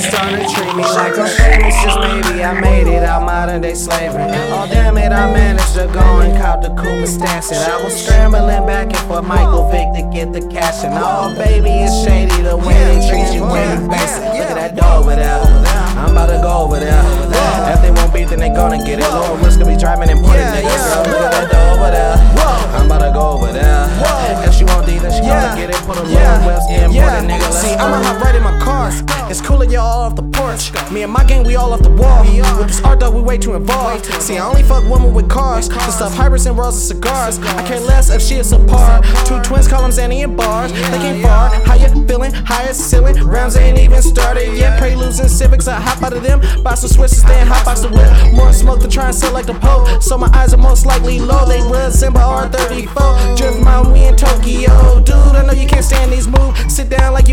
starting to treat me like I'm famous. Just maybe I made it out modern day slavery. Oh damn it, I managed to go and cop the stash it. I was scrambling back and forth, Michael Vick to get the cash. And oh baby, it's shady the way they treat you when you basic. Look at that dog over there. I'm about to go over there. If they won't beat, then they gonna get it. Lord Wills gonna be driving and putting niggas. Girl, Lord Wills in, put a nigga. Let's See. I'ma hop right in my car. It's cooler, y'all all off the porch. Me and my gang, we all off the wall. With this art, though, we way too involved. See, I only fuck women with cars. The stuff hybrids and rolls and cigars. I care less if she is a par. Two twins call them Zanny and bars. They came far. How you feeling? High as ceiling. Rounds ain't even started yet. Preludes and civics, I hop out of them. Buy some switches, then hop box the whip. More smoke to try and sell like the Pope. So my eyes are most likely low. They resemble R34. Drift my we in Tokyo.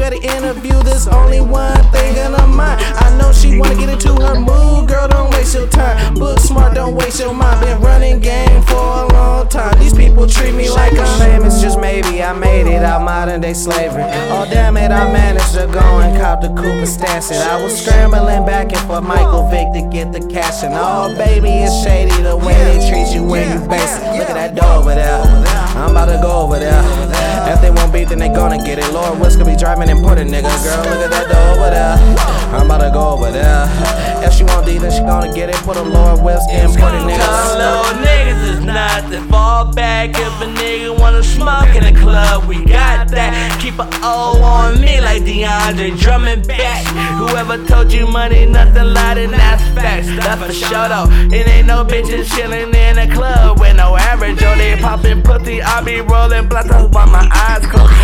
You had an interview. There's only one thing in her mind. I know she wanna get into her mood. Girl, don't waste your time. Book smart, don't waste your mind. Been running game for a long time. These people treat me like I'm famous, just maybe I made it out modern day slavery. Oh damn it, I managed to go and cop the stash it. I was scrambling back and forth, Michael Vick to get the cash. And oh baby, it's shady the way they treat you when you basic. Look at that door over there. If they then they gonna get it. Lord Wills could be driving a nigga. Girl, look at that door over there. I'm about to go over there. If she won't D, then she gonna get it. Put a Lord put a nigga. Little niggas is nothing. Fall back if a nigga wanna smoke in the club. We got that. Keep a O on me like DeAndre drumming back. Whoever told you money, nothing light, and that's facts. That's for sure though. It ain't no bitches chillin' in the club with no average. Oh, they poppin' pussy. I be rollin' blunts while my eyes closed.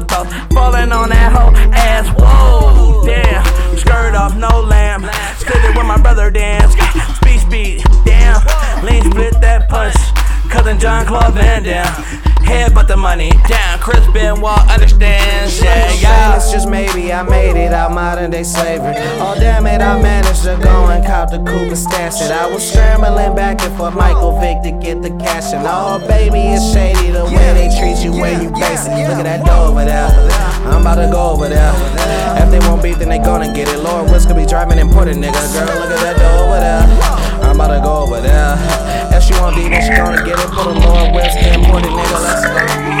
Thoughts falling on that whole ass. Whoa, damn. Skirt off, no lamb. Stood it with my brother dance. Speed, speed, damn. Lean split that punch. Cousin Jean-Claude Van Damme. Head but the money down. Chris Benoit understands. Yeah, yeah. Famous, just maybe I made it out modern day slavery. Oh damn it, I managed to go and cop the coupe and stash it. I was scrambling back and forth, Michael Vick to get the cash. And oh baby, it's shady the way they treat you when you basic. Look at that door over there. I'm about to go over there. If they won't beat, then they gonna get it. Lord Wills could be driving a nigga. Girl, look at that door over there. I'm about to go over there. If she won't beat, then she gonna get it. Put a Lord Wills in, put a nigga. Let's go.